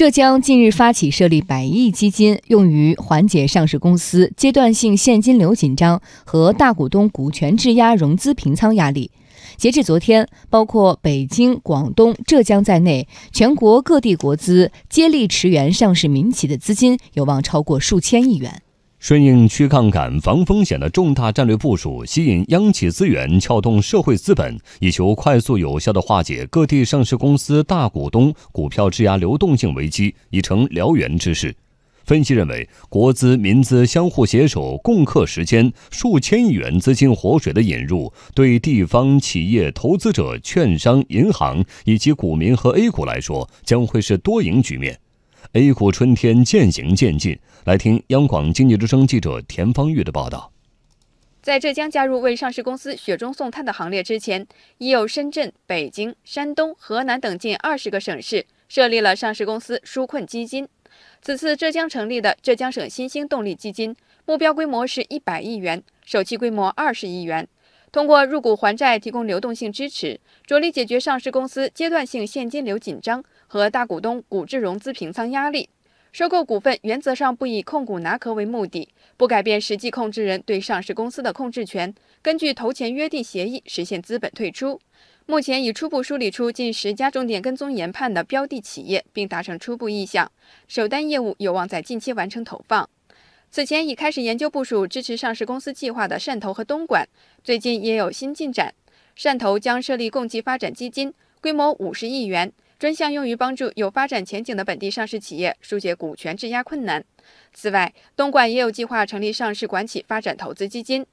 浙江近日发起设立百亿基金，用于缓解上市公司阶段性现金流紧张和大股东股权质押融资平仓压力。截至昨天，包括北京、广东、浙江在内，全国各地国资接力驰援上市民企的资金有望超过数千亿元。顺应去杠杆、防风险的重大战略部署，吸引央企资源，撬动社会资本，以求快速有效地化解各地上市公司大股东股票质押流动性危机，已成燎原之势。分析认为，国资民资相互携手，共克时艰，数千亿元资金活水的引入，对地方企业投资者、券商、银行以及股民和 A 股来说，将会是多赢局面。A 股春天渐行渐近，来听央广经济之声记者田方玉的报道。在浙江加入为上市公司雪中送炭的行列之前，已有深圳、北京、山东、河南等近二十个省市设立了上市公司纾困基金。此次浙江成立的浙江省新兴动力基金，目标规模是一百亿元，首期规模二十亿元。通过入股还债提供流动性支持，着力解决上市公司阶段性现金流紧张和大股东股质融资平仓压力。收购股份原则上不以控股拿壳为目的，不改变实际控制人对上市公司的控制权，根据投前约定协议实现资本退出。目前已初步梳理出近十家重点跟踪研判的标的企业，并达成初步意向，首单业务有望在近期完成投放。此前已开始研究部署支持上市公司计划的汕头和东莞，最近也有新进展。汕头将设立共济发展基金，规模五十亿元，专项用于帮助有发展前景的本地上市企业疏解股权质押困难。此外，东莞也有计划成立上市管企发展投资基金。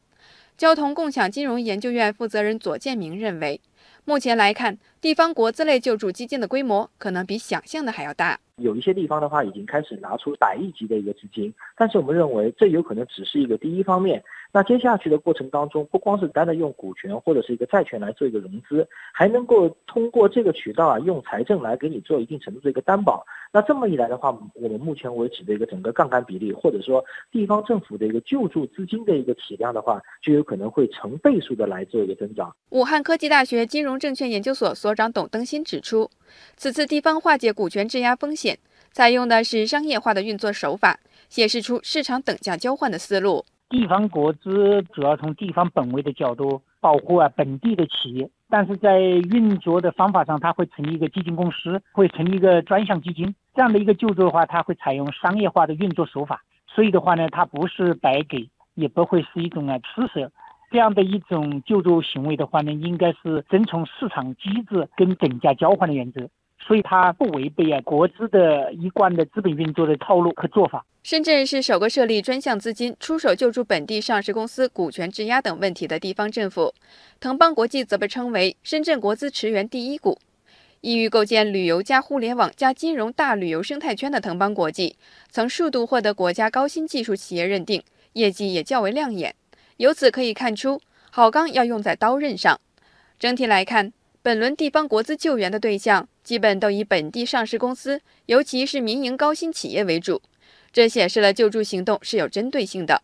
交通共享金融研究院负责人左建明认为，目前来看，地方国资类救助基金的规模可能比想象的还要大。有一些地方的话，已经开始拿出百亿级的一个资金，但是我们认为这有可能只是一个第一方面。那接下去的过程当中，不光是单的用股权或者是一个债权来做一个融资，还能够通过这个渠道啊，用财政来给你做一定程度的一个担保。那这么一来的话，我们目前为止的一个整个杠杆比例，或者说地方政府的一个救助资金的一个体量的话，就有可能会成倍数的来做一个增长。武汉科技大学金融证券研究所所长董登新指出，此次地方化解股权质押风险。采用的是商业化的运作手法，显示出市场等价交换的思路。地方国资主要从地方本位的角度保护啊本地的企业，但是在运作的方法上，它会成立一个基金公司，会成立一个专项基金。这样的一个救助的话，它会采用商业化的运作手法，所以的话呢，它不是白给，也不会是一种啊施舍。这样的一种救助行为的话呢，应该是遵从市场机制跟等价交换的原则。所以它不违背啊国资的一贯的资本运作的套路和做法。深圳是首个设立专项资金出手救助本地上市公司股权质押等问题的地方政府。腾邦国际则被称为深圳国资驰援第一股。意欲构建旅游加互联网加金融大旅游生态圈的腾邦国际，曾数度获得国家高新技术企业认定，业绩也较为亮眼。由此可以看出，好钢要用在刀刃上。整体来看。本轮地方国资救援的对象基本都以本地上市公司，尤其是民营高新企业为主，这显示了救助行动是有针对性的。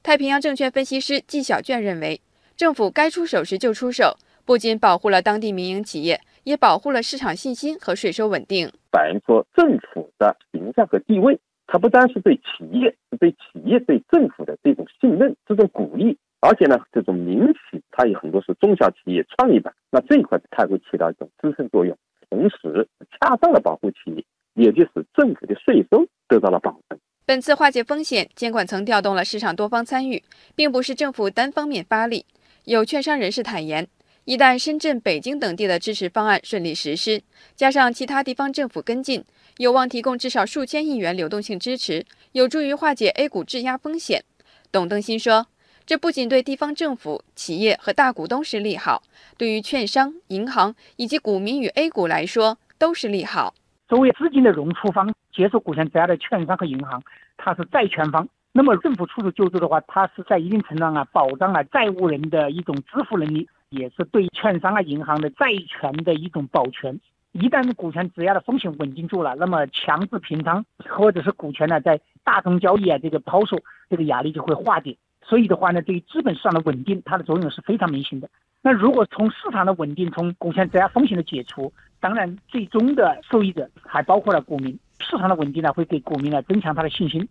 太平洋证券分析师纪小娟认为，政府该出手时就出手，不仅保护了当地民营企业，也保护了市场信心和税收稳定。反映出政府的形象和地位，它不单是对企业，是对企业对政府的这种信任、这种鼓励。而且呢，这种民企它有很多是中小企业创业板，那这一块它会起到一种支撑作用，同时恰当的保护企业，也就使政府的税收得到了保。本次化解风险，监管层调动了市场多方参与，并不是政府单方面发力。有券商人士坦言，一旦深圳、北京等地的支持方案顺利实施，加上其他地方政府跟进，有望提供至少数千亿元流动性支持，有助于化解 A 股质押风险。董登新说。这不仅对地方政府、企业和大股东是利好，对于券商、银行以及股民与 A 股来说都是利好。作为资金的融出方，接受股权质押的券商和银行，它是债权方。那么政府出手救助的话，它是在一定程度上啊，保障了债务人的一种支付能力，也是对券商啊、银行的债权的一种保全。一旦股权质押的风险稳定住了，那么强制平仓或者是股权呢在大宗交易啊这个抛售，这个压力就会化解。所以的话呢，对于资本市场的稳定，它的作用是非常明显的。那如果从市场的稳定，从股权质押风险的解除，当然最终的受益者还包括了股民。市场的稳定呢，会给股民呢增强他的信心。